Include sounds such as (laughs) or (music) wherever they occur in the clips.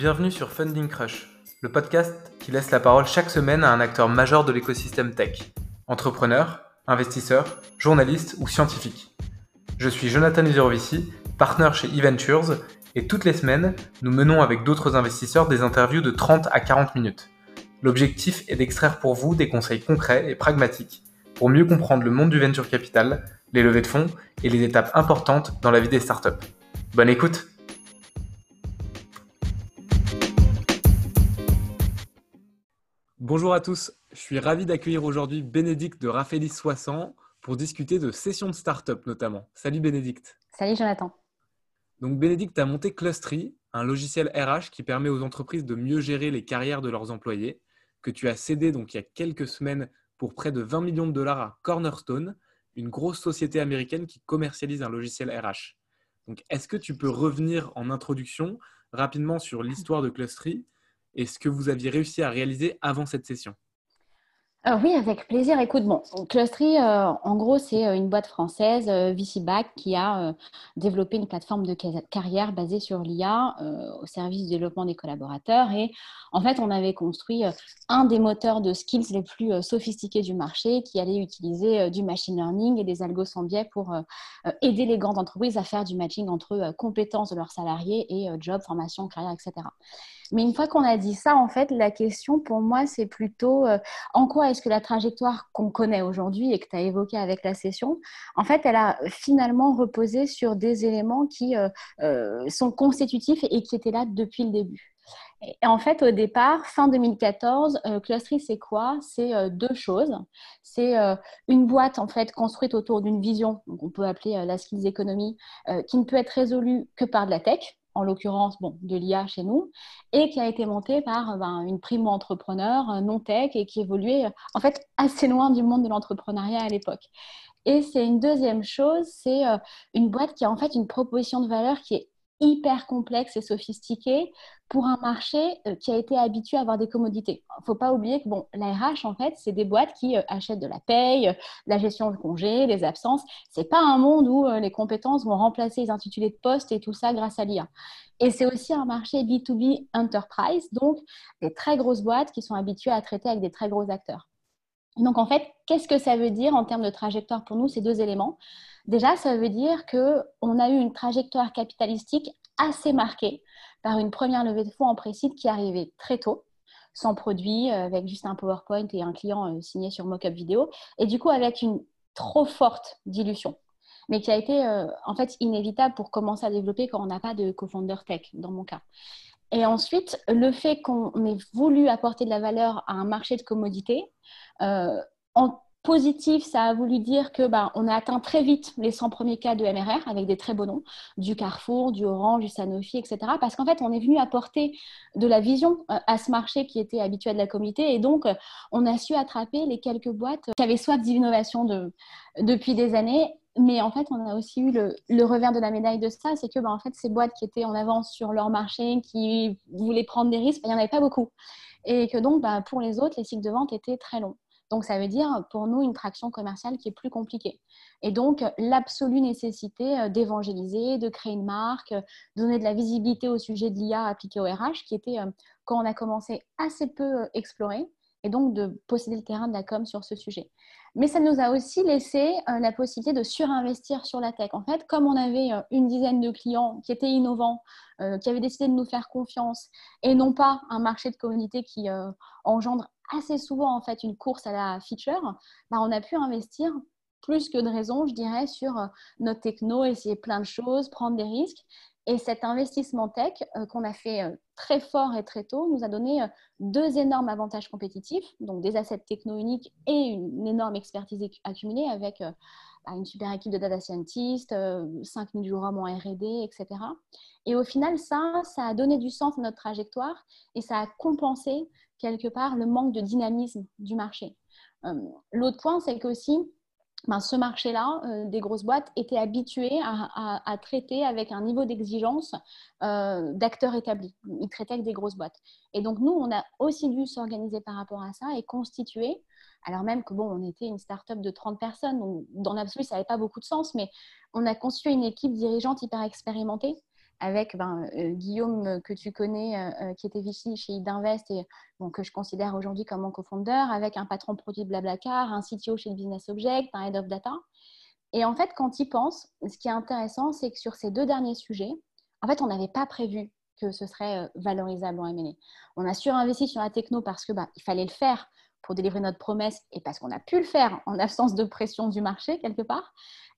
Bienvenue sur Funding Crush, le podcast qui laisse la parole chaque semaine à un acteur majeur de l'écosystème tech. Entrepreneur, investisseur, journaliste ou scientifique. Je suis Jonathan Uzerovici, partenaire chez eVentures, et toutes les semaines, nous menons avec d'autres investisseurs des interviews de 30 à 40 minutes. L'objectif est d'extraire pour vous des conseils concrets et pragmatiques pour mieux comprendre le monde du venture capital, les levées de fonds et les étapes importantes dans la vie des startups. Bonne écoute Bonjour à tous, je suis ravi d'accueillir aujourd'hui Bénédicte de Raphaëlis 60 pour discuter de sessions de startup notamment. Salut Bénédicte. Salut Jonathan. Donc Bénédicte a monté Clustry, un logiciel RH qui permet aux entreprises de mieux gérer les carrières de leurs employés, que tu as cédé donc il y a quelques semaines pour près de 20 millions de dollars à Cornerstone, une grosse société américaine qui commercialise un logiciel RH. Donc, est-ce que tu peux revenir en introduction rapidement sur l'histoire de Clustry et ce que vous aviez réussi à réaliser avant cette session euh, oui, avec plaisir. Écoute, bon, Clustery, euh, en gros, c'est euh, une boîte française, VCBack, qui a développé une plateforme de carrière basée sur l'IA au service du développement des collaborateurs. Et en fait, on avait construit un des moteurs de skills les plus sophistiqués du marché qui allait utiliser du machine learning et des algos sans biais pour aider les grandes entreprises à faire du matching entre compétences de leurs salariés et job, formation, carrière, etc. Mais une fois qu'on a dit ça, en fait, la question pour moi, c'est plutôt euh, en quoi est-ce que la trajectoire qu'on connaît aujourd'hui et que tu as évoquée avec la session, en fait, elle a finalement reposé sur des éléments qui euh, euh, sont constitutifs et qui étaient là depuis le début. Et en fait, au départ, fin 2014, euh, Clustery, c'est quoi? C'est deux choses. C'est une boîte en fait construite autour d'une vision, donc on peut appeler la skills economy, qui ne peut être résolue que par de la tech en l'occurrence bon, de l'IA chez nous, et qui a été montée par ben, une primo-entrepreneur euh, non-tech et qui évoluait euh, en fait assez loin du monde de l'entrepreneuriat à l'époque. Et c'est une deuxième chose, c'est euh, une boîte qui a en fait une proposition de valeur qui est hyper complexe et sophistiqué pour un marché euh, qui a été habitué à avoir des commodités. Il ne faut pas oublier que bon, la en fait, c'est des boîtes qui euh, achètent de la paye, euh, la gestion de congés, les absences. Ce n'est pas un monde où les compétences vont remplacer les intitulés de poste et tout ça grâce à l'IA. Et c'est aussi un marché B2B enterprise, donc des très grosses boîtes qui sont habituées à traiter avec des très gros acteurs. Donc en fait, qu'est-ce que ça veut dire en termes de trajectoire pour nous, ces deux éléments? Déjà, ça veut dire qu'on a eu une trajectoire capitalistique assez marquée par une première levée de fonds en précide qui arrivait très tôt, sans produit, euh, avec juste un PowerPoint et un client euh, signé sur Mockup Vidéo, et du coup avec une trop forte dilution, mais qui a été euh, en fait inévitable pour commencer à développer quand on n'a pas de co-founder tech, dans mon cas. Et ensuite, le fait qu'on ait voulu apporter de la valeur à un marché de commodités, en Positif, ça a voulu dire que bah, on a atteint très vite les 100 premiers cas de MRR avec des très beaux noms, du Carrefour, du Orange, du Sanofi, etc. Parce qu'en fait, on est venu apporter de la vision euh, à ce marché qui était habitué de la communauté et donc euh, on a su attraper les quelques boîtes qui avaient soif d'innovation de, depuis des années. Mais en fait, on a aussi eu le, revers de la médaille de ça, c'est que bah, en fait, ces boîtes qui étaient en avance sur leur marché, qui voulaient prendre des risques, bah, il n'y en avait pas beaucoup. Et que donc, pour les autres, les cycles de vente étaient très longs. Donc, ça veut dire pour nous une traction commerciale qui est plus compliquée. Et donc, l'absolue nécessité euh, d'évangéliser, de créer une marque, de donner de la visibilité au sujet de l'IA appliqué au RH, qui était, euh, quand on a commencé, assez peu euh, exploré, et donc de posséder le terrain de la com sur ce sujet. Mais ça nous a aussi laissé la possibilité de surinvestir sur la tech. En fait, comme on avait une dizaine de clients qui étaient innovants, qui avaient décidé de nous faire confiance, et non pas un marché de communauté qui engendre assez souvent en fait une course à la feature, bah, on a pu investir plus que de raison, je dirais, sur euh, notre techno, essayer plein de choses, prendre des risques. Et cet investissement tech euh, qu'on a fait euh, très fort et très tôt nous a donné deux énormes avantages compétitifs, donc des assets techno uniques et une énorme expertise accumulée avec bah, une super équipe de data scientists, 5000 jours en RD, etc. Et au final, ça, ça a donné du sens à notre trajectoire et ça a compensé quelque part le manque de dynamisme du marché. Euh, l'autre point, c'est qu'aussi, ben, ce marché-là, euh, des grosses boîtes, étaient habitués à, traiter avec un niveau d'exigence euh, d'acteurs établis. Ils traitaient avec des grosses boîtes. Et donc, nous, on a aussi dû s'organiser par rapport à ça et constituer, alors même que, bon, on était une start-up de 30 personnes, donc dans l'absolu, ça n'avait pas beaucoup de sens, mais on a constitué une équipe dirigeante hyper expérimentée avec ben, Guillaume que tu connais, qui était Vichy chez Idinvest et que je considère aujourd'hui comme mon cofondeur, avec un patron produit Blablacar, un CTO chez Business Object, un Head of Data. Et en fait, quand il pense, ce qui est intéressant, c'est que sur ces deux derniers sujets, en fait, on n'avait pas prévu que ce serait valorisable en M&A. On a surinvesti sur la techno parce que bah, fallait le faire pour délivrer notre promesse et parce qu'on a pu le faire en absence de pression du marché quelque part.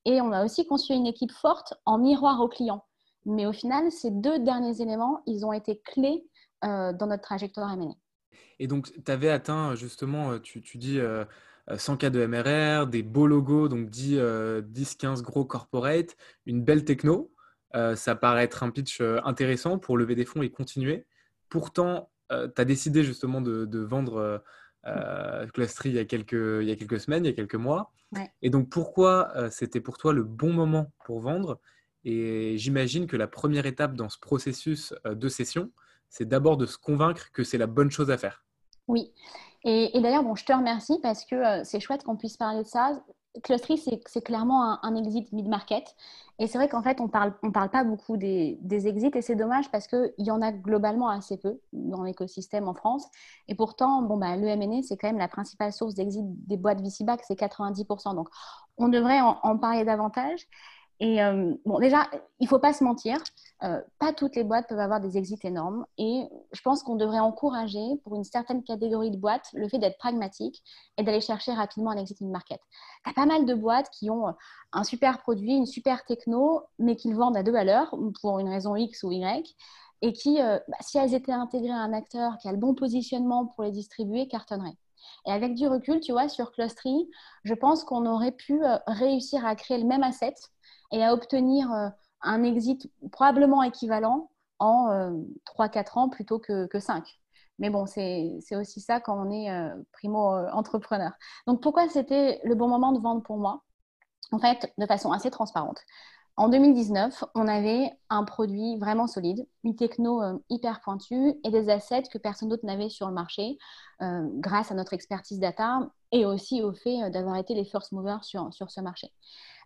Et on a aussi construit une équipe forte en miroir aux clients. Mais au final, ces deux derniers éléments, ils ont été clés euh, dans notre trajectoire M&A. Et donc, tu avais atteint justement, euh, tu, dis 100 euh, cas de MRR, des beaux logos, donc 10-15 gros corporate, une belle techno. ça paraît être un pitch intéressant pour lever des fonds et continuer. Pourtant, tu as décidé justement de vendre Clustry il y, a quelques, il y a quelques semaines, il y a quelques mois. Et donc, pourquoi c'était pour toi le bon moment pour vendre? Et j'imagine que la première étape dans ce processus euh, de session, c'est d'abord de se convaincre que c'est la bonne chose à faire. Oui. Et, d'ailleurs, bon, je te remercie parce que euh, c'est chouette qu'on puisse parler de ça. Clustery, c'est clairement un, exit mid-market. Et c'est vrai qu'en fait, on parle, parle pas beaucoup des, exits et c'est dommage parce qu'il y en a globalement assez peu dans l'écosystème en France. Et pourtant, bon, bah, le M&A, c'est quand même la principale source d'exit des boîtes VC-Back, c'est 90%. Donc, on devrait en parler davantage. Et euh, bon, déjà, il ne faut pas se mentir, euh, pas toutes les boîtes peuvent avoir des exits énormes. Et je pense qu'on devrait encourager, pour une certaine catégorie de boîtes, le fait d'être pragmatique et d'aller chercher rapidement un exit in market. Tu as pas mal de boîtes qui ont euh, un super produit, une super techno, mais qu'ils vendent à deux valeurs, pour une raison X ou Y, et qui, bah, si elles étaient intégrées à un acteur qui a le bon positionnement pour les distribuer, cartonneraient. Et avec du recul, tu vois, sur Clustery, je pense qu'on aurait pu réussir à créer le même asset et à obtenir euh, un exit probablement équivalent en 3-4 euh, ans plutôt que, que 5. Mais bon, c'est aussi ça quand on est euh, primo-entrepreneur. Donc, pourquoi c'était le bon moment de vendre pour moi? En fait, de façon assez transparente. En 2019, on avait un produit vraiment solide, une techno hyper pointue et des assets que personne d'autre n'avait sur le marché grâce à notre expertise data et aussi au fait d'avoir été les first movers sur, sur ce marché.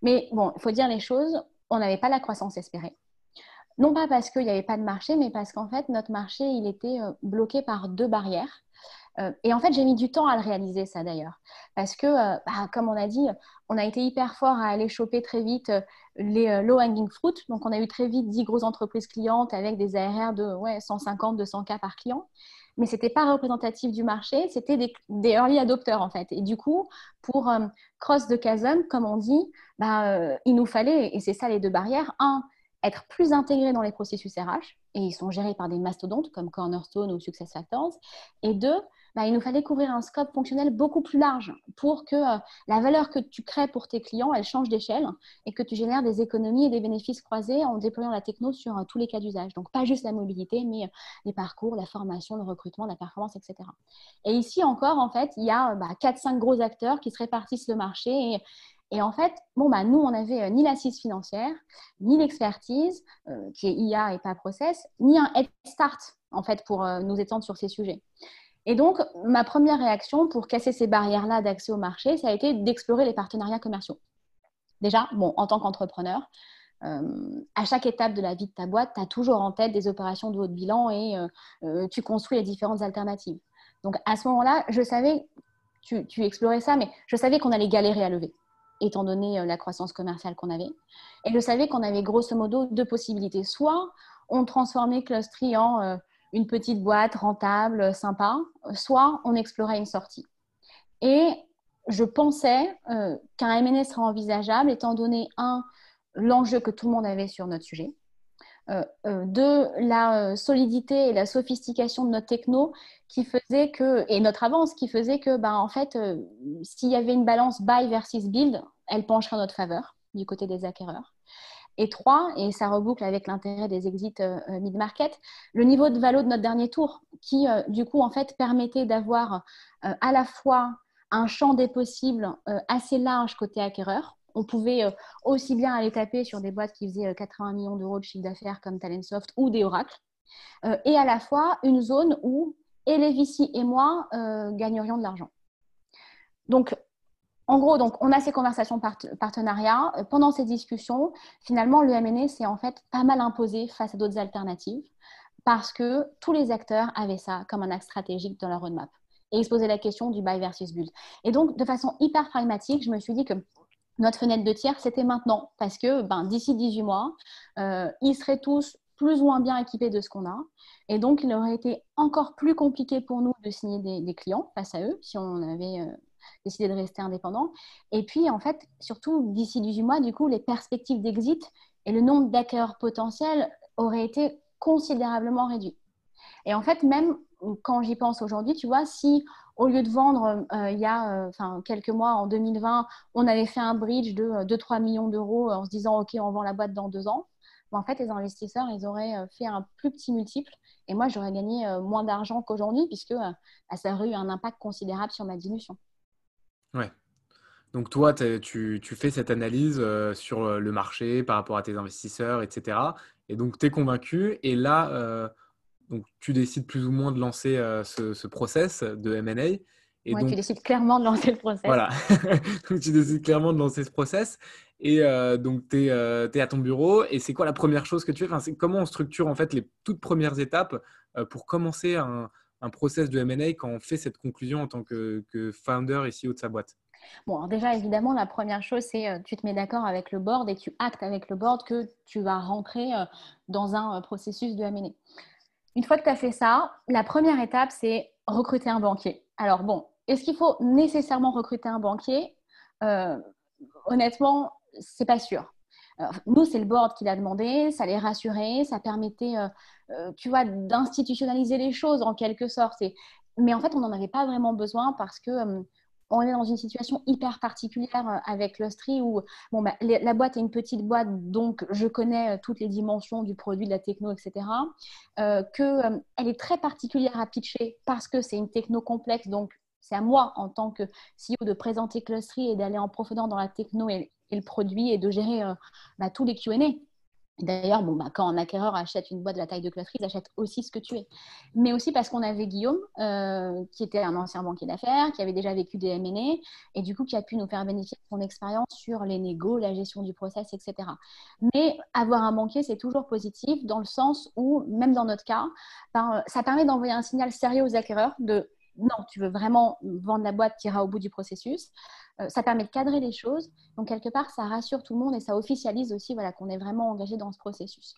Mais bon, il faut dire les choses, on n'avait pas la croissance espérée. Non pas parce qu'il n'y avait pas de marché, mais parce qu'en fait, notre marché, il était euh, bloqué par deux barrières. Euh, et en fait, j'ai mis du temps à le réaliser, ça d'ailleurs. Parce que, euh, bah, comme on a dit, on a été hyper fort à aller choper très vite les low-hanging fruit. Donc, on a eu très vite 10 grosses entreprises clientes avec des ARR de ouais, 150, 200 cas par client mais ce n'était pas représentatif du marché, c'était des, early adopters en fait. Et du coup, pour euh, cross the chasm, comme on dit, bah, euh, il nous fallait, et c'est ça les deux barrières, un, être plus intégré dans les processus RH, et ils sont gérés par des mastodontes comme Cornerstone ou SuccessFactors, et deux, bah, il nous fallait couvrir un scope fonctionnel beaucoup plus large pour que euh, la valeur que tu crées pour tes clients, elle change d'échelle et que tu génères des économies et des bénéfices croisés en déployant la techno sur euh, tous les cas d'usage. Donc, pas juste la mobilité, mais euh, les parcours, la formation, le recrutement, la performance, etc. Et ici encore, en fait, il y a bah, 4-5 gros acteurs qui se répartissent le marché et, en fait, bon, bah, nous, on n'avait ni l'assise financière, ni l'expertise, qui est IA et pas process, ni un head start, en fait, pour nous étendre sur ces sujets. Et donc, ma première réaction pour casser ces barrières-là d'accès au marché, ça a été d'explorer les partenariats commerciaux. Déjà, bon, en tant qu'entrepreneur, euh, à chaque étape de la vie de ta boîte, tu as toujours en tête des opérations de haut bilan et euh, euh, tu construis les différentes alternatives. Donc, à ce moment-là, je savais, tu, tu explorais ça, mais je savais qu'on allait galérer à lever, étant donné la croissance commerciale qu'on avait. Et je savais qu'on avait grosso modo deux possibilités. Soit on transformait Clustry en une petite boîte rentable, sympa, soit on explorait une sortie. Et je pensais euh, qu'un M&A serait envisageable étant donné, un, l'enjeu que tout le monde avait sur notre sujet, euh, euh, deux, la solidité et la sophistication de notre techno qui faisait que, et notre avance qui faisait que, ben, en fait, s'il y avait une balance buy versus build, elle pencherait en notre faveur du côté des acquéreurs. Et trois, et ça reboucle avec l'intérêt des exits euh, euh, mid-market, le niveau de valo de notre dernier tour, qui euh, du coup en fait permettait d'avoir à la fois un champ des possibles assez large côté acquéreur. On pouvait aussi bien aller taper sur des boîtes qui faisaient 80 millions d'euros de chiffre d'affaires comme Talentsoft ou des Oracle, et à la fois une zone où et les et moi gagnerions de l'argent. Donc en gros, donc, on a ces conversations part partenariat. Pendant ces discussions, finalement, le MNE s'est en fait pas mal imposé face à d'autres alternatives parce que tous les acteurs avaient ça comme un axe stratégique dans leur roadmap. Et ils posaient la question du buy versus build. Et donc, de façon hyper pragmatique, je me suis dit que notre fenêtre de tir, c'était maintenant. Parce que ben, d'ici 18 mois, euh, ils seraient tous plus ou moins bien équipés de ce qu'on a. Et donc, il aurait été encore plus compliqué pour nous de signer des, clients face à eux si on avait euh, décidé de rester indépendant. Et puis, en fait, surtout d'ici 18 mois, du coup, les perspectives d'exit et le nombre d'acquéreurs potentiels auraient été considérablement réduits. Et en fait, même quand j'y pense aujourd'hui, tu vois, si au lieu de vendre euh, il y a euh, quelques mois, en 2020, on avait fait un bridge de 2-3 millions d'euros en se disant, OK, on vend la boîte dans deux ans, en fait, les investisseurs, ils auraient euh, fait un plus petit multiple. Et moi, j'aurais gagné euh, moins d'argent qu'aujourd'hui, puisque euh, bah, ça aurait eu un impact considérable sur ma dilution. Ouais. Donc, toi, tu, fais cette analyse sur le marché par rapport à tes investisseurs, etc. Et donc, tu es convaincu. Et là, donc, tu décides plus ou moins de lancer ce, process de MA. Et tu décides clairement de lancer le process. Voilà. (laughs) tu décides clairement de lancer ce process. Et euh, donc, tu es, euh, à ton bureau. Et c'est quoi la première chose que tu fais? Enfin, Comment on structure en fait les toutes premières étapes euh, pour commencer un, un, process de M&A quand on fait cette conclusion en tant que, que founder et CEO de sa boîte? Bon, déjà, évidemment, la première chose, c'est tu te mets d'accord avec le board et tu actes avec le board que tu vas rentrer dans un processus de M&A. Une fois que tu as fait ça, la première étape, c'est recruter un banquier. Alors bon, est-ce qu'il faut nécessairement recruter un banquier? Honnêtement, c'est pas sûr. Nous, c'est le board qui l'a demandé, ça les rassurait, ça permettait, euh, euh, tu vois, d'institutionnaliser les choses en quelque sorte. Mais en fait, on n'en avait pas vraiment besoin parce que euh, on est dans une situation hyper particulière avec l'Austrie où bon, bah, la boîte est une petite boîte, donc je connais toutes les dimensions du produit, de la techno, etc. Qu'elle est très particulière à pitcher parce que c'est une techno complexe, donc c'est à moi en tant que CEO de présenter Clustery et d'aller en profondeur dans la techno et, le produit et de gérer euh, bah, tous les Q&A. D'ailleurs, bah, quand un acquéreur achète une boîte de la taille de Clustery, il achète aussi ce que tu es. Mais aussi parce qu'on avait Guillaume, euh, qui était un ancien banquier d'affaires, qui avait déjà vécu des M&A, et du coup, qui a pu nous faire bénéficier de son expérience sur les négos, la gestion du process, etc. Mais avoir un banquier, c'est toujours positif dans le sens où, même dans notre cas, ben, ça permet d'envoyer un signal sérieux aux acquéreurs de non, tu veux vraiment vendre la boîte qui ira au bout du processus. Euh, ça permet de cadrer les choses. Donc, quelque part, ça rassure tout le monde et ça officialise aussi voilà, qu'on est vraiment engagé dans ce processus.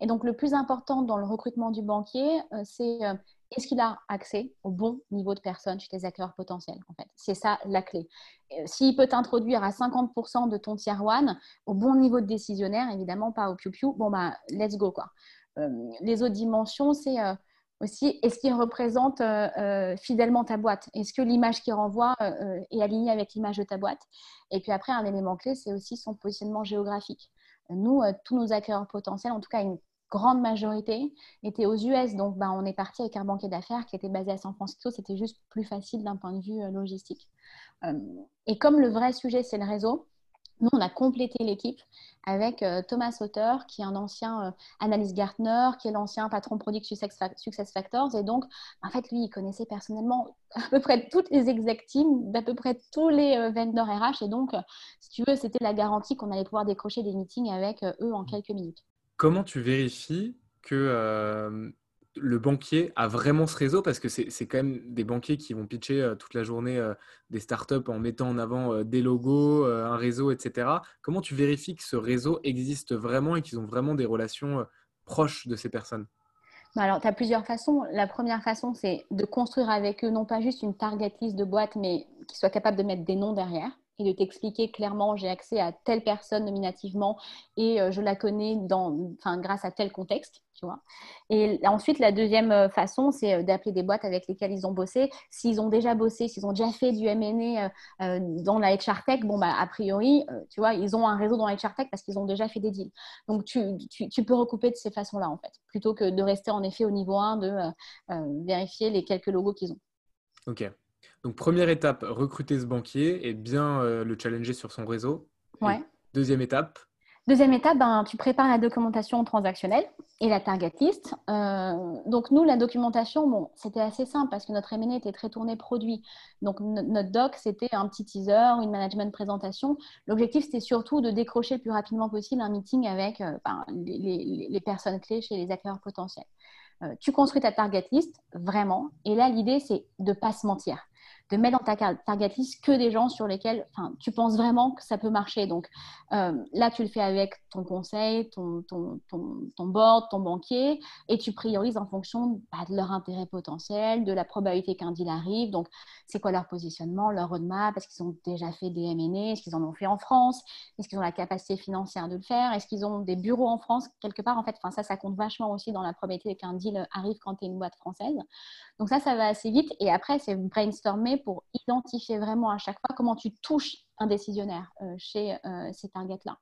Et donc, le plus important dans le recrutement du banquier, euh, c'est euh, est-ce qu'il a accès au bon niveau de personnes chez tes acteurs potentiels en fait? C'est ça la clé. S'il peut t'introduire à 50% de ton tier one au bon niveau de décisionnaire, évidemment pas au piou-piou, bon bah let's go quoi. les autres dimensions, c'est aussi, est-ce qu'il représente euh, euh, fidèlement ta boîte? Est-ce que l'image qu'il renvoie euh, est alignée avec l'image de ta boîte? Et puis après, un élément clé, c'est aussi son positionnement géographique. Nous, tous nos acquéreurs potentiels, en tout cas une grande majorité, étaient aux US. Donc, ben, on est parti avec un banquier d'affaires qui était basé à San Francisco. C'était juste plus facile d'un point de vue logistique. et comme le vrai sujet, c'est le réseau, nous, on a complété l'équipe avec euh, Thomas Sauter, qui est un ancien euh, analyste Gartner, qui est l'ancien patron product Success Factors. Et donc, en fait, lui, il connaissait personnellement (laughs) à peu près toutes les exec teams d'à peu près tous les euh, vendors RH. Et donc, si tu veux, c'était la garantie qu'on allait pouvoir décrocher des meetings avec eux en quelques minutes. Comment tu vérifies que le banquier a vraiment ce réseau parce que c'est quand même des banquiers qui vont pitcher euh, toute la journée euh, des startups en mettant en avant euh, des logos, un réseau, etc. Comment tu vérifies que ce réseau existe vraiment et qu'ils ont vraiment des relations proches de ces personnes? Bah alors, tu as plusieurs façons. La première façon, c'est de construire avec eux non pas juste une target list de boîtes, mais qu'ils soient capables de mettre des noms derrière et de t'expliquer clairement j'ai accès à telle personne nominativement et euh, je la connais dans, grâce à tel contexte, tu vois. Et ensuite, la deuxième euh, façon, c'est euh, d'appeler des boîtes avec lesquelles ils ont bossé. S'ils ont déjà bossé, s'ils ont déjà fait du M&A dans la HR Tech, bon, bah, a priori, tu vois, ils ont un réseau dans la HR Tech parce qu'ils ont déjà fait des deals. Donc, tu, tu, tu peux recouper de ces façons-là, en fait, plutôt que de rester en effet au niveau 1, de vérifier les quelques logos qu'ils ont. Ok. Donc, première étape, recruter ce banquier et bien euh, le challenger sur son réseau. Ouais. deuxième étape Deuxième étape, ben, tu prépares la documentation transactionnelle et la target list. Euh, donc nous, la documentation, bon, c'était assez simple parce que notre M&A était très tourné produit. Donc notre doc, c'était un petit teaser, une management présentation. L'objectif, c'était surtout de décrocher le plus rapidement possible un meeting avec euh, ben, les, personnes clés chez les acteurs potentiels. Euh, tu construis ta target list, vraiment. Et là, l'idée, c'est de ne pas se mentir de mettre dans ta target list que des gens sur lesquels tu penses vraiment que ça peut marcher. Donc euh, là, tu le fais avec ton conseil, ton, ton, ton, board, ton banquier, et tu priorises en fonction bah, de leur intérêt potentiel, de la probabilité qu'un deal arrive. Donc, c'est quoi leur positionnement, leur roadmap? Est-ce qu'ils ont déjà fait des M&A Est-ce qu'ils en ont fait en France? Est-ce qu'ils ont la capacité financière de le faire? Est-ce qu'ils ont des bureaux en France quelque part? En fait, ça, ça compte vachement aussi dans la probabilité qu'un deal arrive quand tu es une boîte française. Donc ça, ça va assez vite. Et après, c'est brainstormer pour identifier vraiment à chaque fois comment tu touches un décisionnaire euh, chez euh, ces targets-là.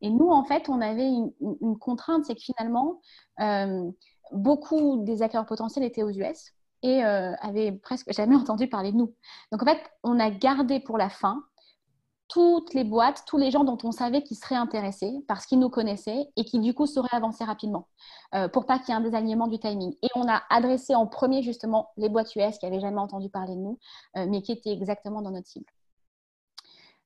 Et nous, en fait, on avait une, contrainte, c'est que finalement, euh, beaucoup des acteurs potentiels étaient aux US et avaient presque jamais (laughs) entendu parler de nous. Donc, en fait, on a gardé pour la fin toutes les boîtes, tous les gens dont on savait qu'ils seraient intéressés parce qu'ils nous connaissaient et qui du coup sauraient avancer rapidement euh, pour pas qu'il y ait un désalignement du timing. Et on a adressé en premier justement les boîtes US qui n'avaient jamais entendu parler de nous, euh, mais qui étaient exactement dans notre cible.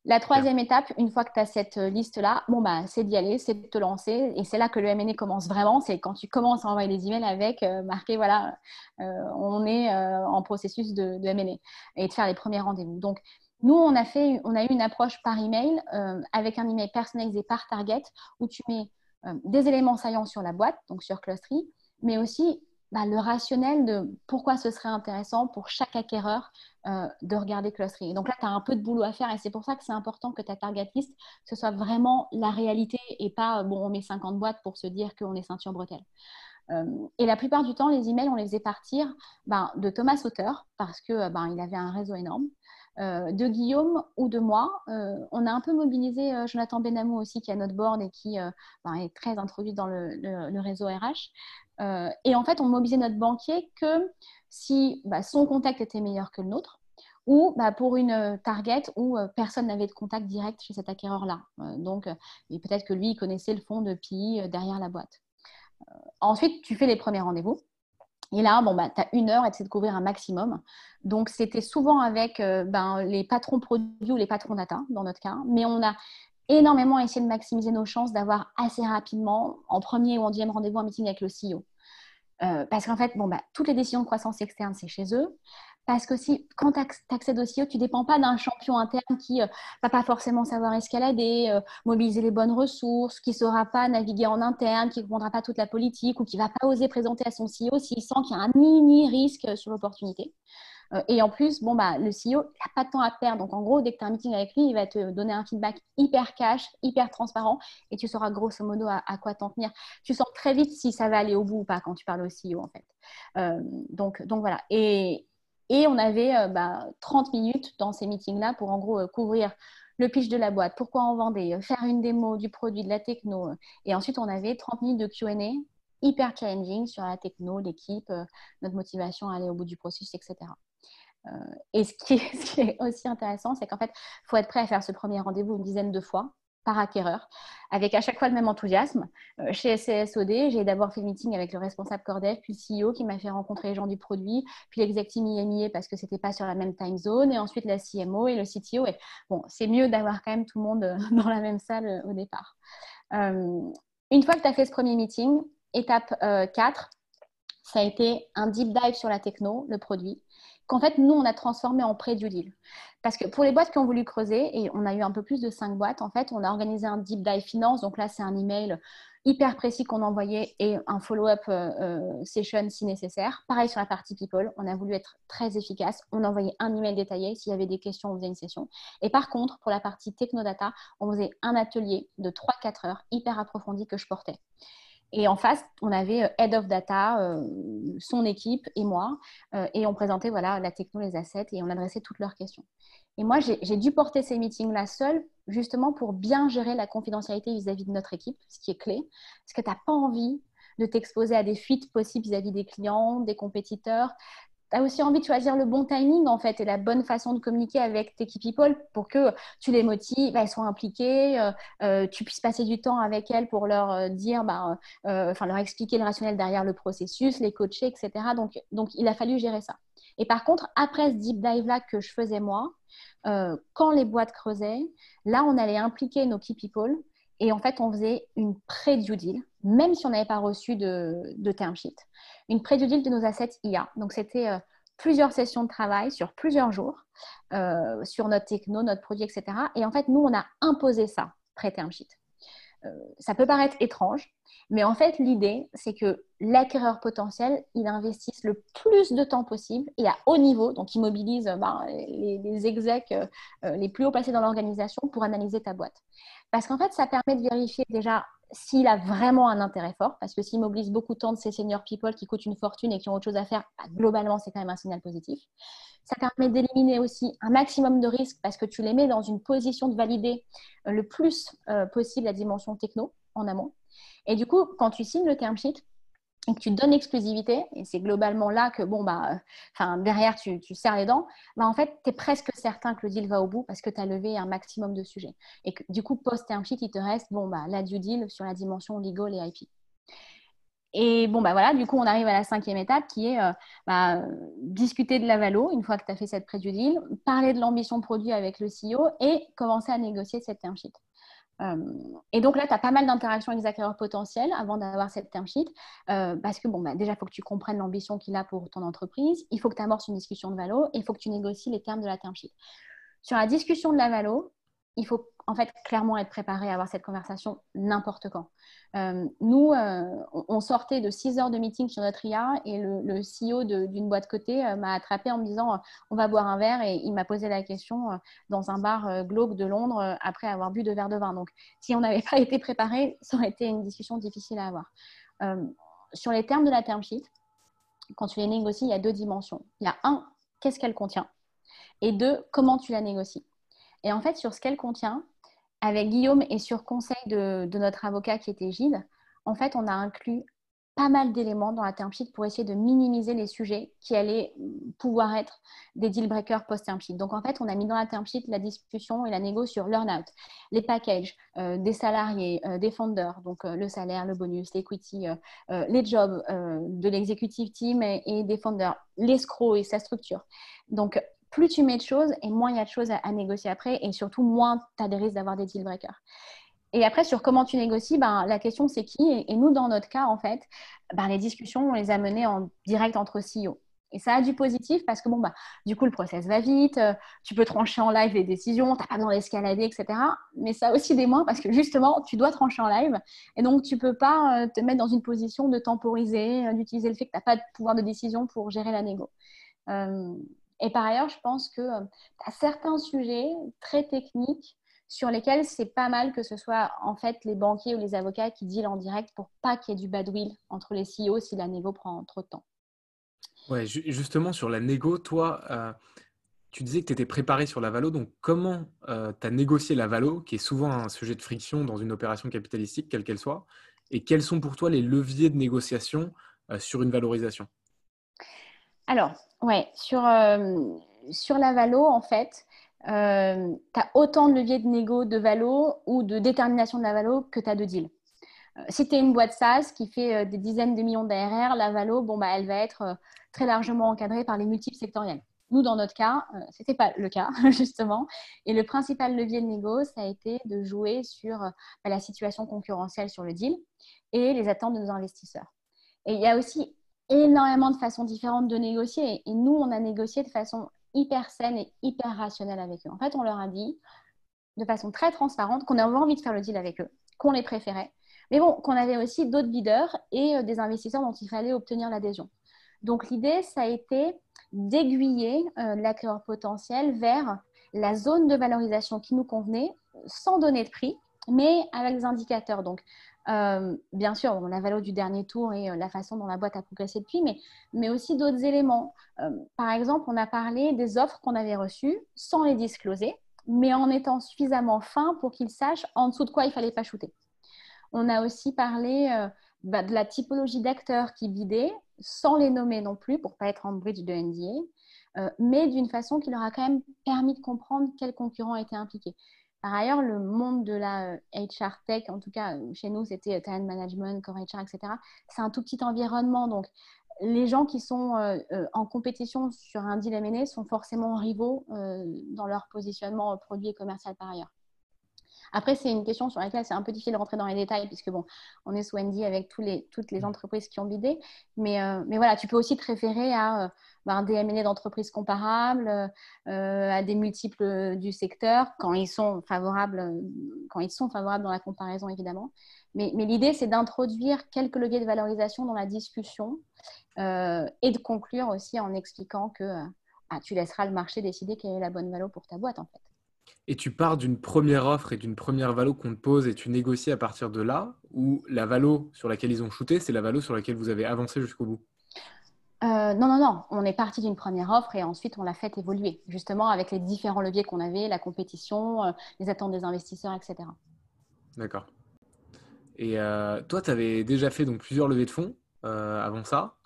La troisième étape, une fois que tu as cette euh, liste-là, bon, bah, c'est d'y aller, c'est de te lancer. Et c'est là que le MNE commence vraiment. C'est quand tu commences à envoyer des emails avec marqué, voilà, on est en processus de, de MNE et de faire les premiers rendez-vous. Donc, nous, on a, fait, on a eu une approche par email euh, avec un email personnalisé par target où tu mets euh, des éléments saillants sur la boîte, donc sur Clustery, mais aussi bah, le rationnel de pourquoi ce serait intéressant pour chaque acquéreur euh, de regarder Clustery. donc là, tu as un peu de boulot à faire et c'est pour ça que c'est important que ta target list, ce soit vraiment la réalité et pas, bon, on met 50 boîtes pour se dire qu'on est ceinture bretelle. et la plupart du temps, les emails, on les faisait partir ben, de Thomas Sauter parce que ben, il avait un réseau énorme. Euh, de Guillaume ou de moi. Euh, on a un peu mobilisé euh, Jonathan Benamou aussi, qui à notre board et qui ben, est très introduit dans le, réseau RH. et en fait, on mobilisait notre banquier que si bah, son contact était meilleur que le nôtre, ou bah, pour une target où personne n'avait de contact direct chez cet acquéreur-là. donc, peut-être que lui, il connaissait le fond de PI derrière la boîte. ensuite, tu fais les premiers rendez-vous. Et là, bon, bah, tu as une heure et tu de couvrir un maximum. Donc, c'était souvent avec euh, ben, les patrons produits ou les patrons data, dans notre cas. Mais on a énormément essayé de maximiser nos chances d'avoir assez rapidement, en premier ou en deuxième rendez-vous, un meeting avec le CEO. Euh, parce qu'en fait, bon, bah, toutes les décisions de croissance externe, c'est chez eux. Parce que si, quand tu accèdes au CEO, tu ne dépends pas d'un champion interne qui ne euh, va pas forcément savoir escalader, euh, mobiliser les bonnes ressources, qui ne saura pas naviguer en interne, qui ne comprendra pas toute la politique ou qui ne va pas oser présenter à son CEO s'il sent qu'il y a un mini risque sur l'opportunité. Euh, et en plus, bon, bah, le CEO n'a pas de temps à perdre. Donc, en gros, dès que tu as un meeting avec lui, il va te donner un feedback hyper cash, hyper transparent et tu sauras grosso modo à, quoi t'en tenir. Tu sens très vite si ça va aller au bout ou pas quand tu parles au CEO, en fait. donc, donc, voilà. Et, et on avait 30 euh, bah, minutes dans ces meetings-là pour en gros euh, couvrir le pitch de la boîte, pourquoi on vendait, euh, faire une démo du produit, de la techno. Et ensuite, on avait 30 minutes de QA hyper challenging sur la techno, l'équipe, notre motivation à aller au bout du processus, etc. et ce qui, est, (laughs) ce qui, est, aussi intéressant, c'est qu'en fait, il faut être prêt à faire ce premier rendez-vous une dizaine de fois par acquéreur, avec à chaque fois le même enthousiasme. Euh, chez SCSOD, j'ai d'abord fait le meeting avec le responsable Cordev, puis le CEO qui m'a fait rencontrer les gens du produit, puis l'executive IMIA parce que c'était pas sur la même time zone, et ensuite la CMO et le CTO. Et c'est mieux d'avoir quand même tout le monde euh, (laughs) dans la même salle euh, au départ. une fois que tu as fait ce premier meeting, étape 4, ça a été un deep dive sur la techno, le produit qu'en fait, nous, on a transformé en pré-due deal. Parce que pour les boîtes qui ont voulu creuser, et on a eu un peu plus de cinq boîtes, en fait, on a organisé un deep dive finance. Donc là, c'est un email hyper précis qu'on envoyait et un follow-up euh, euh, session si nécessaire. Pareil sur la partie people, on a voulu être très efficace. On envoyait un email détaillé. S'il y avait des questions, on faisait une session. Et par contre, pour la partie technodata, on faisait un atelier de 3-4 heures hyper approfondi que je portais. Et en face, on avait euh, Head of Data, euh, son équipe et moi. Euh, et on présentait voilà, la techno, les assets et on adressait toutes leurs questions. Et moi, j'ai dû porter ces meetings-là seul, justement pour bien gérer la confidentialité vis-à-vis de notre équipe, ce qui est clé. Parce que tu n'as pas envie de t'exposer à des fuites possibles vis-à-vis des clients, des compétiteurs. As aussi envie de choisir le bon timing en fait et la bonne façon de communiquer avec tes key people pour que tu les motives, elles soient impliquées, euh, euh, tu puisses passer du temps avec elles pour leur dire, bah, enfin leur expliquer le rationnel derrière le processus, les coacher, etc. Donc, donc il a fallu gérer ça. Et par contre, après ce deep dive là que je faisais moi, quand les boîtes creusaient, là on allait impliquer nos key people et en fait, on faisait une pré-due deal, même si on n'avait pas reçu de, de term sheet. Une deal de nos assets IA. Donc, c'était euh, plusieurs sessions de travail sur plusieurs jours euh, sur notre techno, notre produit, etc. Et en fait, nous, on a imposé ça, pré-term sheet. Euh, ça peut paraître étrange, mais en fait, l'idée, c'est que l'acquéreur potentiel, il investisse le plus de temps possible et à haut niveau, donc il mobilise ben, les, les, les plus hauts placés dans l'organisation pour analyser ta boîte. Parce qu'en fait, ça permet de vérifier déjà s'il a vraiment un intérêt fort, parce que s'il mobilise beaucoup de temps de ces senior people qui coûtent une fortune et qui ont autre chose à faire, bah, globalement, c'est quand même un signal positif. Ça permet d'éliminer aussi un maximum de risques parce que tu les mets dans une position de valider euh, le plus euh, possible la dimension techno en amont. Et du coup, quand tu signes le term sheet, et que tu donnes l'exclusivité, et c'est globalement là que, bon, bah, enfin, derrière, tu, tu, serres les dents, bah, en fait, tu es presque certain que le deal va au bout parce que tu as levé un maximum de sujets. Et que, du coup, post-term sheet, il te reste, bah, la due deal sur la dimension legal et IP. Et bon, bah voilà, du coup, on arrive à la cinquième étape qui est euh, bah, discuter de la valo une fois que tu as fait cette pré-due deal, parler de l'ambition produit avec le CEO et commencer à négocier cette term sheet. Euh, et donc là, tu as pas mal d'interactions avec les acquéreurs potentiels avant d'avoir cette term sheet. Euh, parce que bon, bah, déjà, il faut que tu comprennes l'ambition qu'il a pour ton entreprise. Il faut que tu amorces une discussion de valo et il faut que tu négocies les termes de la term sheet. Sur la discussion de la valo, il faut en fait clairement être préparé à avoir cette conversation n'importe quand. Euh, nous, euh, on sortait de 6 heures de meeting sur notre IA et le, CEO d'une boîte côté euh, m'a attrapé en me disant on va boire un verre et il m'a posé la question dans un bar glauque de Londres après avoir bu deux verres de vin. Donc, si on n'avait (laughs) pas été préparé, ça aurait été une discussion difficile à avoir. sur les termes de la term sheet, quand tu les négocies, il y a deux dimensions. Il y a un, qu'est-ce qu'elle contient? Et deux, comment tu la négocies? Et en fait, sur ce qu'elle contient, avec Guillaume et sur conseil de, notre avocat qui était Gilles, en fait, on a inclus pas mal d'éléments dans la term sheet pour essayer de minimiser les sujets qui allaient pouvoir être des deal breakers post-term sheet. Donc, en fait, on a mis dans la term sheet la discussion et la négo sur learn-out, les packages euh, des salariés, euh, des founders, donc euh, le salaire, le bonus, l'equity, les jobs de l'executive team et, des founders, l'escroc et sa structure. Donc, plus tu mets de choses et moins il y a de choses à, négocier après et surtout moins tu as des risques d'avoir des deal breakers. Et après, sur comment tu négocies, ben, la question c'est qui et, nous, dans notre cas, en fait, ben, les discussions, on les a menées en direct entre CEO. Et ça a du positif parce que, bon, bah, du coup, le process va vite, euh, tu peux trancher en live les décisions, tu n'as pas besoin d'escalader, etc. Mais ça a aussi des moins parce que, justement, tu dois trancher en live. Et donc, tu ne peux pas euh, te mettre dans une position de temporiser, euh, d'utiliser le fait que tu n'as pas de pouvoir de décision pour gérer la négo. Et par ailleurs, je pense que euh, tu as certains sujets très techniques sur lesquels c'est pas mal que ce soit en fait les banquiers ou les avocats qui dealent en direct pour pas qu'il y ait du badwill entre les CEO si la négo prend trop de temps. Ouais, justement sur la négo, toi, euh, tu disais que tu étais préparé sur la valo, donc comment euh, tu as négocié la valo, qui est souvent un sujet de friction dans une opération capitalistique, quelle qu'elle soit, et quels sont pour toi les leviers de négociation sur une valorisation? Alors, ouais, sur, euh, sur la valo, en fait, euh, tu as autant de leviers de négo de valo ou de détermination de la valo que tu as de deal. Euh, si tu es une boîte SaaS qui fait des dizaines de millions d'ARR, la valo, bon, bah, elle va être très largement encadrée par les multiples sectoriels. Nous, dans notre cas, ce n'était pas le cas, (laughs) justement. Et le principal levier de négo, ça a été de jouer sur bah, la situation concurrentielle sur le deal et les attentes de nos investisseurs. Et il y a aussi énormément de façons différentes de négocier. Et nous, on a négocié de façon hyper saine et hyper rationnelle avec eux. En fait, on leur a dit de façon très transparente qu'on avait envie de faire le deal avec eux, qu'on les préférait, mais bon, qu'on avait aussi d'autres bidders et euh, des investisseurs dont il fallait obtenir l'adhésion. Donc l'idée, ça a été d'aiguiller euh, l'acquéreur potentiel vers la zone de valorisation qui nous convenait, sans donner de prix, mais avec des indicateurs. Euh, bien sûr, la valeur du dernier tour et euh, la façon dont la boîte a progressé depuis, mais, mais aussi d'autres éléments. Euh, par exemple, on a parlé des offres qu'on avait reçues sans les discloser, mais en étant suffisamment fin pour qu'ils sachent en dessous de quoi il fallait pas shooter. On a aussi parlé bah, de la typologie d'acteurs qui bidaient, sans les nommer non plus, pour pas être en bridge de NDA, mais d'une façon qui leur a quand même permis de comprendre quels concurrents étaient impliqués. Par ailleurs, le monde de la HR tech, en tout cas chez nous, c'était talent management, core HR, etc. C'est un tout petit environnement, donc les gens qui sont euh, euh, en compétition sur un deal M&A sont forcément rivaux euh, dans leur positionnement produit et commercial par ailleurs. Après, c'est une question sur laquelle c'est un peu difficile de rentrer dans les détails, puisque bon, on est sous Wendy avec tous les, toutes les entreprises qui ont bidé. Mais, mais voilà, tu peux aussi te référer à ben, des M&A d'entreprises comparables, à des multiples du secteur, quand ils sont favorables, quand ils sont favorables dans la comparaison, évidemment. Mais, l'idée, c'est d'introduire quelques leviers de valorisation dans la discussion euh, et de conclure aussi en expliquant que euh, ah, tu laisseras le marché décider quelle est la bonne valeur pour ta boîte, en fait. Et tu pars d'une première offre et d'une première valo qu'on te pose et tu négocies à partir de là, ou la valo sur laquelle ils ont shooté, c'est la valo sur laquelle vous avez avancé jusqu'au bout? Euh, non, non, non. On est parti d'une première offre et ensuite on l'a fait évoluer, justement avec les différents leviers qu'on avait, la compétition, les attentes des investisseurs, etc. D'accord. Et euh, toi, tu avais déjà fait donc, plusieurs levées de fonds euh, avant ça,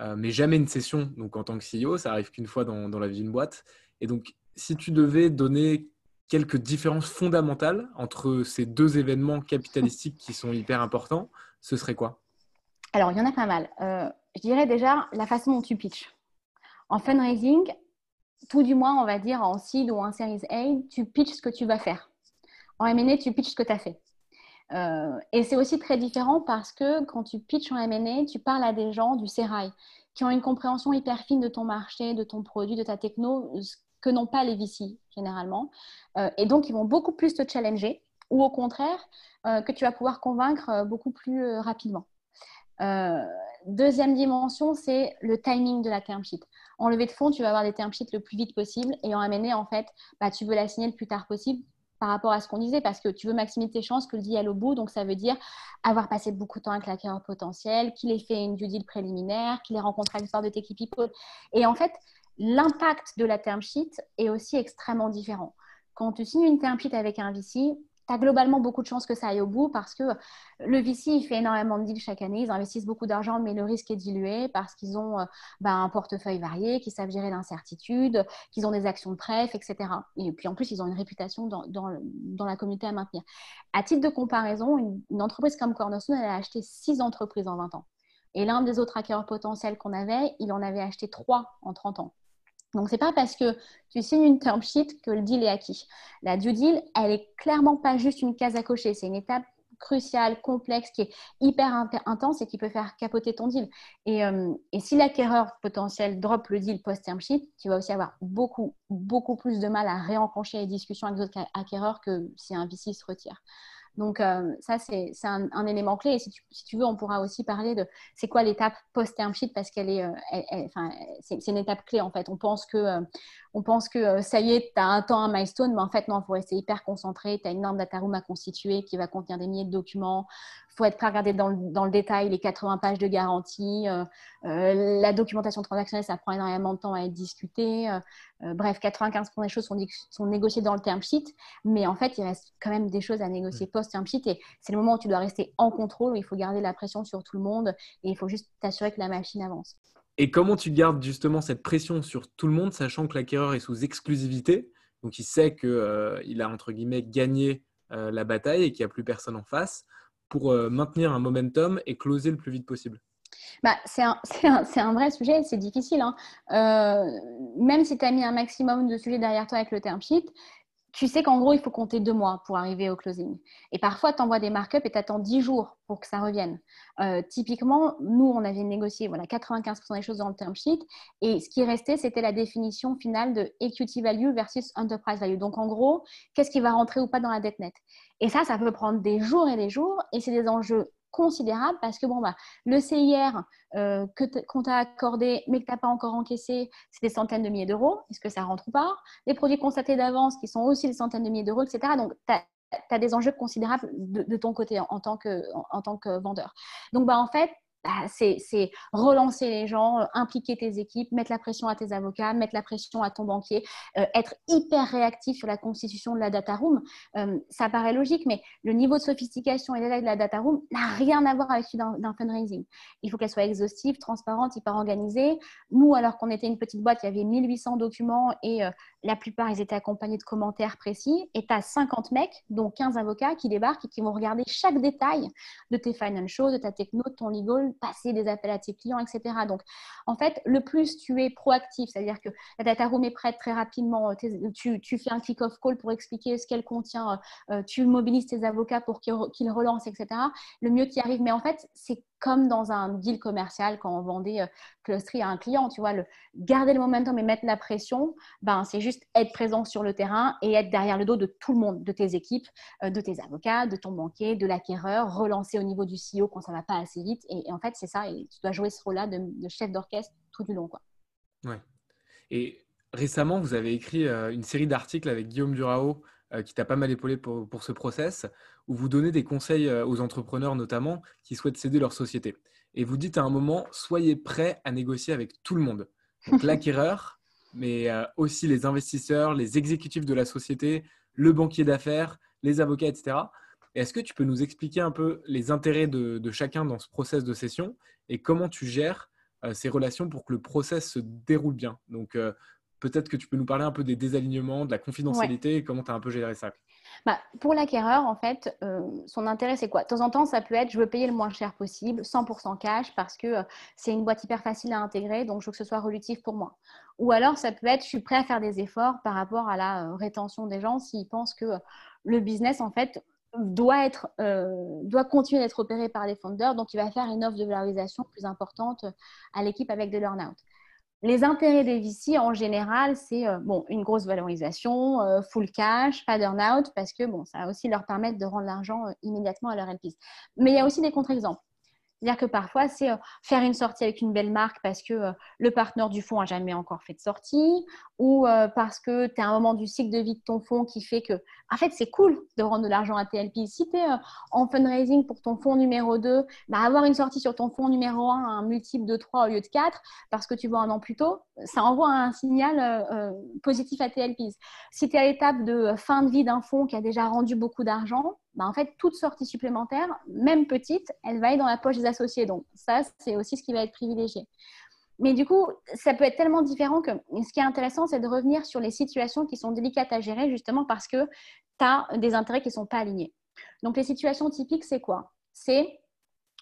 euh, mais jamais une session donc, en tant que CEO. Ça arrive qu'une fois dans, la vie d'une boîte. Et donc, si tu devais donner quelques différences fondamentales entre ces deux événements capitalistiques qui sont hyper importants, ce serait quoi? Alors, il y en a pas mal. je dirais déjà la façon dont tu pitches. En fundraising, tout du moins, on va dire en seed ou en series A, tu pitches ce que tu vas faire. En M&A, tu pitches ce que tu as fait. Euh, et c'est aussi très différent parce que quand tu pitches en M&A, tu parles à des gens du sérail qui ont une compréhension hyper fine de ton marché, de ton produit, de ta techno, que n'ont pas les VC généralement. Euh, et donc, ils vont beaucoup plus te challenger ou au contraire, euh, que tu vas pouvoir convaincre beaucoup plus rapidement. deuxième dimension, c'est le timing de la term sheet. En levée de fonds, tu vas avoir des term sheets le plus vite possible et en M&A, en fait, bah, tu veux la signer le plus tard possible par rapport à ce qu'on disait, parce que tu veux maximiser tes chances que le deal au bout. Donc, ça veut dire avoir passé beaucoup de temps avec l'acquéreur potentiel, qu'il ait fait une due deal préliminaire, qu'il ait rencontré l'histoire de tes people. Et en fait, l'impact de la term sheet est aussi extrêmement différent. Quand tu signes une term sheet avec un VC, tu as globalement beaucoup de chances que ça aille au bout parce que le VC, il fait énormément de deals chaque année. Ils investissent beaucoup d'argent, mais le risque est dilué parce qu'ils ont euh, bah, un portefeuille varié, qu'ils savent gérer l'incertitude, qu'ils ont des actions de prêt, etc. Et puis en plus, ils ont une réputation dans, la communauté à maintenir. À titre de comparaison, une, entreprise comme Cornerstone, elle a acheté six entreprises en 20 ans. Et l'un des autres acquéreurs potentiels qu'on avait, il en avait acheté trois en 30 ans. Donc, ce n'est pas parce que tu signes une term sheet que le deal est acquis. La due deal, elle est clairement pas juste une case à cocher. C'est une étape cruciale, complexe, qui est hyper intense et qui peut faire capoter ton deal. Et, euh, si l'acquéreur potentiel drop le deal post-term sheet, tu vas aussi avoir beaucoup, beaucoup plus de mal à réenclencher les discussions avec d'autres acquéreurs que si un VC se retire. Donc, euh, ça, c'est un, élément clé. Et si tu, veux, on pourra aussi parler de c'est quoi l'étape post-term sheet parce qu'elle est, euh, c'est une étape clé en fait. On pense que, euh, ça y est, tu as un temps, un milestone, mais en fait, non, il faut rester hyper concentré. Tu as une norme data à constituer qui va contenir des milliers de documents faut être prêt à regarder dans le, détail les 80 pages de garantie. Euh, euh, la documentation transactionnelle, ça prend énormément de temps à être discuté. Euh, bref, 95% des choses sont, sont, négociées dans le term sheet, mais en fait, il reste quand même des choses à négocier mm. post-term sheet et c'est le moment où tu dois rester en contrôle, où il faut garder la pression sur tout le monde et il faut juste t'assurer que la machine avance. Et comment tu gardes justement cette pression sur tout le monde, sachant que l'acquéreur est sous exclusivité, donc il sait qu'il a entre guillemets gagné la bataille et qu'il n'y a plus personne en face pour euh, maintenir un momentum et closer le plus vite possible bah, c'est un, (laughs) vrai sujet, c'est difficile. Hein. Euh, même si tu as mis un maximum de sujets derrière toi avec le term sheet, tu sais qu'en gros, il faut compter deux mois pour arriver au closing. Et parfois, tu envoies des markups et tu attends dix jours pour que ça revienne. Euh, typiquement, nous, on avait négocié voilà, 95% des choses dans le term sheet. Et ce qui restait, c'était la définition finale de equity value versus enterprise value. Donc, en gros, qu'est-ce qui va rentrer ou pas dans la dette nette Et ça, ça peut prendre des jours et des jours. Et c'est des enjeux considérable parce que bon, bah, le CIR euh, qu'on t'a accordé mais que tu n'as pas encore encaissé, c'est des centaines de milliers d'euros. Est-ce que ça rentre ou pas? Les produits constatés d'avance qui sont aussi des centaines de milliers d'euros, etc. Donc, tu as, des enjeux considérables de, ton côté en, tant que, en, tant que vendeur. Donc, bah, en fait, bah, c'est relancer les gens, euh, impliquer tes équipes, mettre la pression à tes avocats, mettre la pression à ton banquier, euh, être hyper réactif sur la constitution de la data room. Euh, ça paraît logique, mais le niveau de sophistication et de la data room n'a rien à voir avec celui d'un fundraising. Il faut qu'elle soit exhaustive, transparente, hyper organisée. Nous, alors qu'on était une petite boîte, il y avait 1800 documents et la plupart, ils étaient accompagnés de commentaires précis. Et tu as 50 mecs, dont 15 avocats, qui débarquent et qui vont regarder chaque détail de tes financials, de ta techno, de ton legal, passer des appels à tes clients, etc. Donc, en fait, le plus tu es proactif, c'est-à-dire que la data room est prête très rapidement, tu, fais un kick-off call pour expliquer ce qu'elle contient, euh, tu mobilises tes avocats pour qu'ils relancent, etc., le mieux tu y arrives. Mais en fait, c'est comme dans un deal commercial quand on vendait euh, à un client, tu vois, garder le momentum et mettre la pression, ben, c'est juste être présent sur le terrain et être derrière le dos de tout le monde, de tes équipes, euh, de tes avocats, de ton banquier, de l'acquéreur, relancer au niveau du CEO quand ça ne va pas assez vite. Et, en fait, c'est ça, et tu dois jouer ce rôle-là de, chef d'orchestre tout du long. Quoi. Ouais. Et récemment, vous avez écrit euh, une série d'articles avec Guillaume Durao euh, qui t'a pas mal épaulé pour, pour, ce process, où vous donnez des conseils euh, aux entrepreneurs notamment qui souhaitent céder leur société. Et vous dites à un moment, soyez prêts à négocier avec tout le monde. Donc (laughs) l'acquéreur, mais euh, aussi les investisseurs, les exécutifs de la société, le banquier d'affaires, les avocats, etc. Est-ce que tu peux nous expliquer un peu les intérêts de, de chacun dans ce process de session et comment tu gères ces relations pour que le process se déroule bien? Donc, peut-être que tu peux nous parler un peu des désalignements, de la confidentialité et comment tu as un peu géré ça? Bah, pour l'acquéreur, en fait, euh, son intérêt, c'est quoi? De temps en temps, ça peut être je veux payer le moins cher possible, 100% cash, parce que euh, c'est une boîte hyper facile à intégrer, donc je veux que ce soit relutif pour moi. Ou alors, ça peut être je suis prêt à faire des efforts par rapport à la euh, rétention des gens s'ils pensent que le business, en fait, doit, être, doit continuer d'être opéré par les fondeurs, donc il va faire une offre de valorisation plus importante à l'équipe avec de learn-out. Les intérêts des VC, en général, c'est euh, bon, une grosse valorisation, euh, full cash, pas d'earn-out, parce que bon, ça va aussi leur permettre de rendre l'argent euh, immédiatement à leur LPs. Mais il y a aussi des contre-exemples. C'est-à-dire que parfois, c'est euh, faire une sortie avec une belle marque parce que euh, le partenaire du fonds n'a jamais encore fait de sortie ou euh, parce que tu as un moment du cycle de vie de ton fonds qui fait que, en fait, c'est cool de rendre de l'argent à TLP. Si tu es en fundraising pour ton fonds numéro 2, bah, avoir une sortie sur ton fonds numéro 1 un multiple de 3 au lieu de 4 parce que tu vois un an plus tôt, ça envoie un signal positif à TLPs. Si tu es à l'étape de fin de vie d'un fonds qui a déjà rendu beaucoup d'argent, bah, en fait, toute sortie supplémentaire, même petite, elle va aller dans la poche des associés. Donc, ça, c'est aussi ce qui va être privilégié. Mais du coup, ça peut être tellement différent que ce qui est intéressant, c'est de revenir sur les situations qui sont délicates à gérer, justement parce que tu as des intérêts qui ne sont pas alignés. Donc, les situations typiques, c'est quoi? C'est,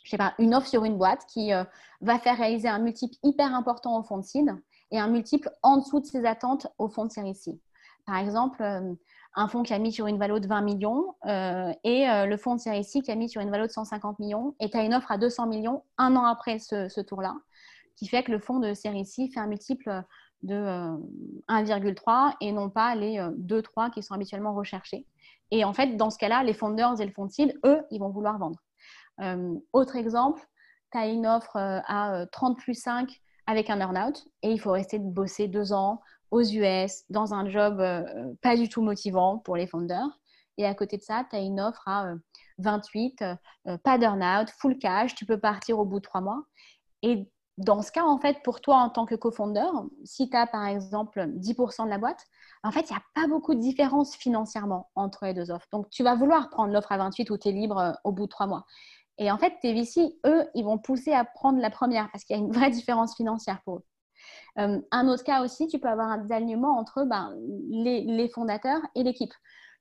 je sais pas, une offre sur une boîte qui euh, va faire réaliser un multiple hyper important au fond de seed et un multiple en dessous de ses attentes au fond de série C. Par exemple, euh, un fonds qui a mis sur une valeur de 20 millions euh, et euh, le fonds de série C qui a mis sur une valeur de 150 millions et tu as une offre à 200 millions un an après ce, tour-là, qui fait que le fonds de série C fait un multiple de 1,3 et non pas les 2-3 qui sont habituellement recherchés. Et en fait, dans ce cas-là, les fondeurs et le fonds de eux, ils vont vouloir vendre. autre exemple, tu as une offre à 30 plus 5 avec un earn-out et il faut rester bosser deux ans aux US dans un job euh, pas du tout motivant pour les founders. Et à côté de ça, tu as une offre à 28, euh, euh, pas d'earn-out, full cash, tu peux partir au bout de trois mois. Et dans ce cas, en fait, pour toi en tant que co-founder, si tu as par exemple 10% de la boîte, en fait, il n'y a pas beaucoup de différence financièrement entre les deux offres. Donc, tu vas vouloir prendre l'offre à 28 ou tu es libre au bout de trois mois. Et en fait, tes VC, eux, ils vont pousser à prendre la première parce qu'il y a une vraie différence financière pour eux. Euh, un autre cas aussi, tu peux avoir un désalignement entre ben, les, fondateurs et l'équipe.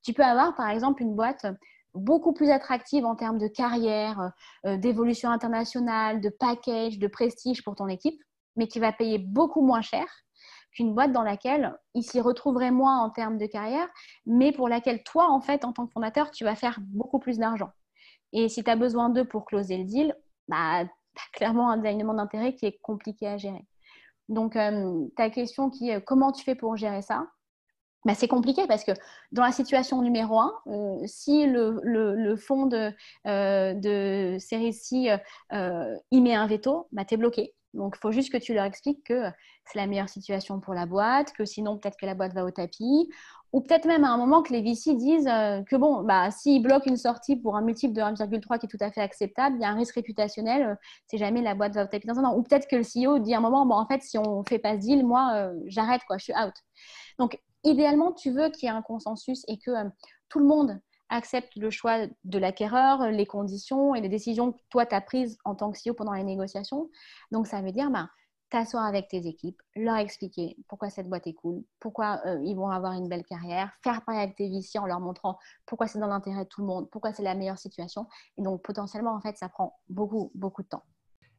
Tu peux avoir, par exemple, une boîte beaucoup plus attractive en termes de carrière, euh, d'évolution internationale, de package, de prestige pour ton équipe, mais qui va payer beaucoup moins cher qu'une boîte dans laquelle il s'y retrouverait moins en termes de carrière, mais pour laquelle toi, en fait, en tant que fondateur, tu vas faire beaucoup plus d'argent. Et si tu as besoin d'eux pour closer le deal, bah, tu as clairement un désalignement d'intérêt qui est compliqué à gérer. Donc, euh, ta question qui est comment tu fais pour gérer ça? Bah, c'est compliqué parce que dans la situation numéro un, euh, si le, le, fonds de, euh, de série C y met un veto, bah, tu es bloqué. Donc, il faut juste que tu leur expliques que c'est la meilleure situation pour la boîte, que sinon, peut-être que la boîte va au tapis, ou peut-être même à un moment que les VC disent euh, que bon, bah, s'ils bloquent une sortie pour un multiple de 1,3 qui est tout à fait acceptable, il y a un risque réputationnel, euh, c'est jamais la boîte va taper dans un. Ou peut-être que le CEO dit à un moment, bon, en fait, si on ne fait pas ce deal, moi, euh, j'arrête, quoi, je suis out. Donc, idéalement, tu veux qu'il y ait un consensus et que tout le monde accepte le choix de l'acquéreur, les conditions et les décisions que toi, tu as prises en tant que CEO pendant les négociations. Donc, ça veut dire, bah, t'asseoir avec tes équipes, leur expliquer pourquoi cette boîte est cool, pourquoi euh, ils vont avoir une belle carrière, faire parler avec tes VC en leur montrant pourquoi c'est dans l'intérêt de tout le monde, pourquoi c'est la meilleure situation. Et donc, potentiellement, en fait, ça prend beaucoup, beaucoup de temps.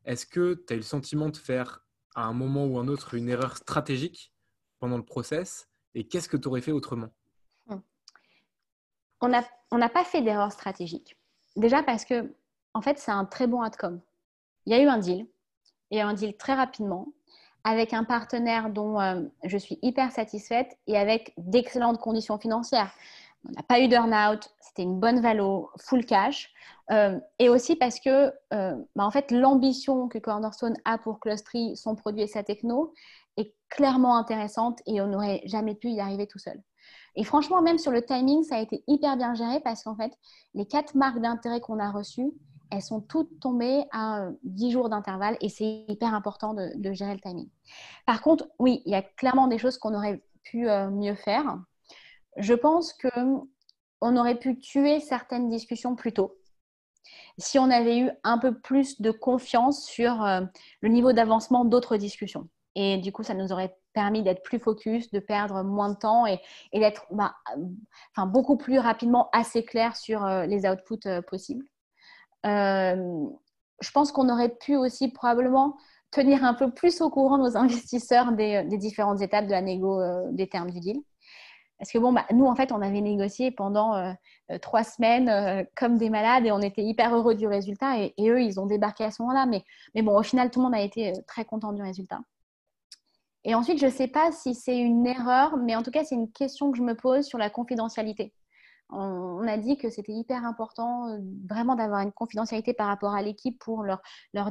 Est-ce que tu as eu le sentiment de faire à un moment ou un autre une erreur stratégique pendant le process? Et qu'est-ce que tu aurais fait autrement? Hmm. On n'a on pas fait d'erreur stratégique. Déjà parce que, en fait, c'est un très bon outcome. Il y a eu un deal, et un deal très rapidement avec un partenaire dont euh, je suis hyper satisfaite et avec d'excellentes conditions financières. On n'a pas eu d'earn-out, c'était une bonne valo, full cash. Euh, et aussi parce que euh, bah, en fait, l'ambition que Cornerstone a pour Clustry, son produit et sa techno, est clairement intéressante et on n'aurait jamais pu y arriver tout seul. Et franchement, même sur le timing, ça a été hyper bien géré parce qu'en fait, les quatre marques d'intérêt qu'on a reçues, elles sont toutes tombées à 10 jours d'intervalle et c'est hyper important de, gérer le timing. Par contre, oui, il y a clairement des choses qu'on aurait pu euh, mieux faire. Je pense qu'on aurait pu tuer certaines discussions plus tôt si on avait eu un peu plus de confiance sur euh, le niveau d'avancement d'autres discussions. Et du coup, ça nous aurait permis d'être plus focus, de perdre moins de temps et, d'être bah, beaucoup plus rapidement assez clair sur euh, les outputs possibles. Euh, je pense qu'on aurait pu aussi probablement tenir un peu plus au courant nos (laughs) investisseurs des, différentes étapes de la négo euh, des termes du deal. Parce que bon, bah, nous, en fait, on avait négocié pendant euh, trois semaines comme des malades et on était hyper heureux du résultat. Et, eux, ils ont débarqué à ce moment-là. Mais bon, au final, tout le monde a été très content du résultat. Et ensuite, je ne sais pas si c'est une erreur, mais en tout cas, c'est une question que je me pose sur la confidentialité on, a dit que c'était hyper important euh, vraiment d'avoir une confidentialité par rapport à l'équipe pour leur,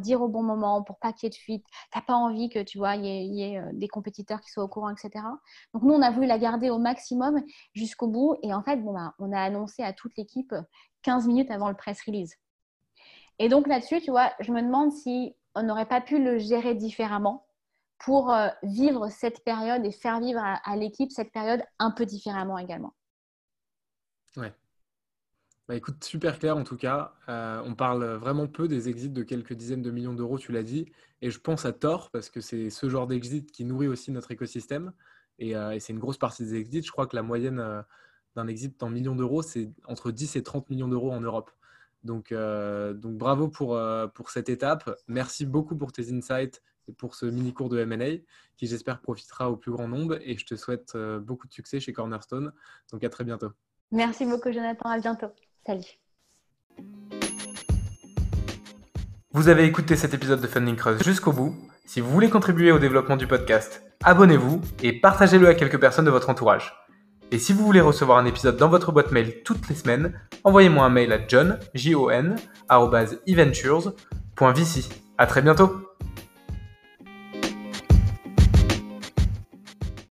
dire au bon moment, pour pas qu'il y ait de fuite. Tu n'as pas envie que tu vois, il y ait, euh, des compétiteurs qui soient au courant, etc. Donc nous, on a voulu la garder au maximum jusqu'au bout. Et en fait, bah, on a annoncé à toute l'équipe 15 minutes avant le press release. Et donc là-dessus, tu vois, je me demande si on n'aurait pas pu le gérer différemment pour euh, vivre cette période et faire vivre à l'équipe cette période un peu différemment également. Ouais. Bah écoute, super clair en tout cas. Euh, on parle vraiment peu des exits de quelques dizaines de millions d'euros, tu l'as dit. Et je pense à tort parce que c'est ce genre d'exit qui nourrit aussi notre écosystème. Euh, et, c'est une grosse partie des exits. Je crois que la moyenne euh, d'un exit en millions d'euros, c'est entre 10 et 30 millions d'euros en Europe. Donc, donc bravo pour, pour cette étape. Merci beaucoup pour tes insights et pour ce mini cours de MA qui j'espère profitera au plus grand nombre. Et je te souhaite beaucoup de succès chez Cornerstone. Donc à très bientôt. Merci beaucoup, Jonathan. À bientôt. Salut. Vous avez écouté cet épisode de Funding Cross jusqu'au bout. Si vous voulez contribuer au développement du podcast, abonnez-vous et partagez-le à quelques personnes de votre entourage. Et si vous voulez recevoir un épisode dans votre boîte mail toutes les semaines, envoyez-moi un mail à john, j -O -N, À très bientôt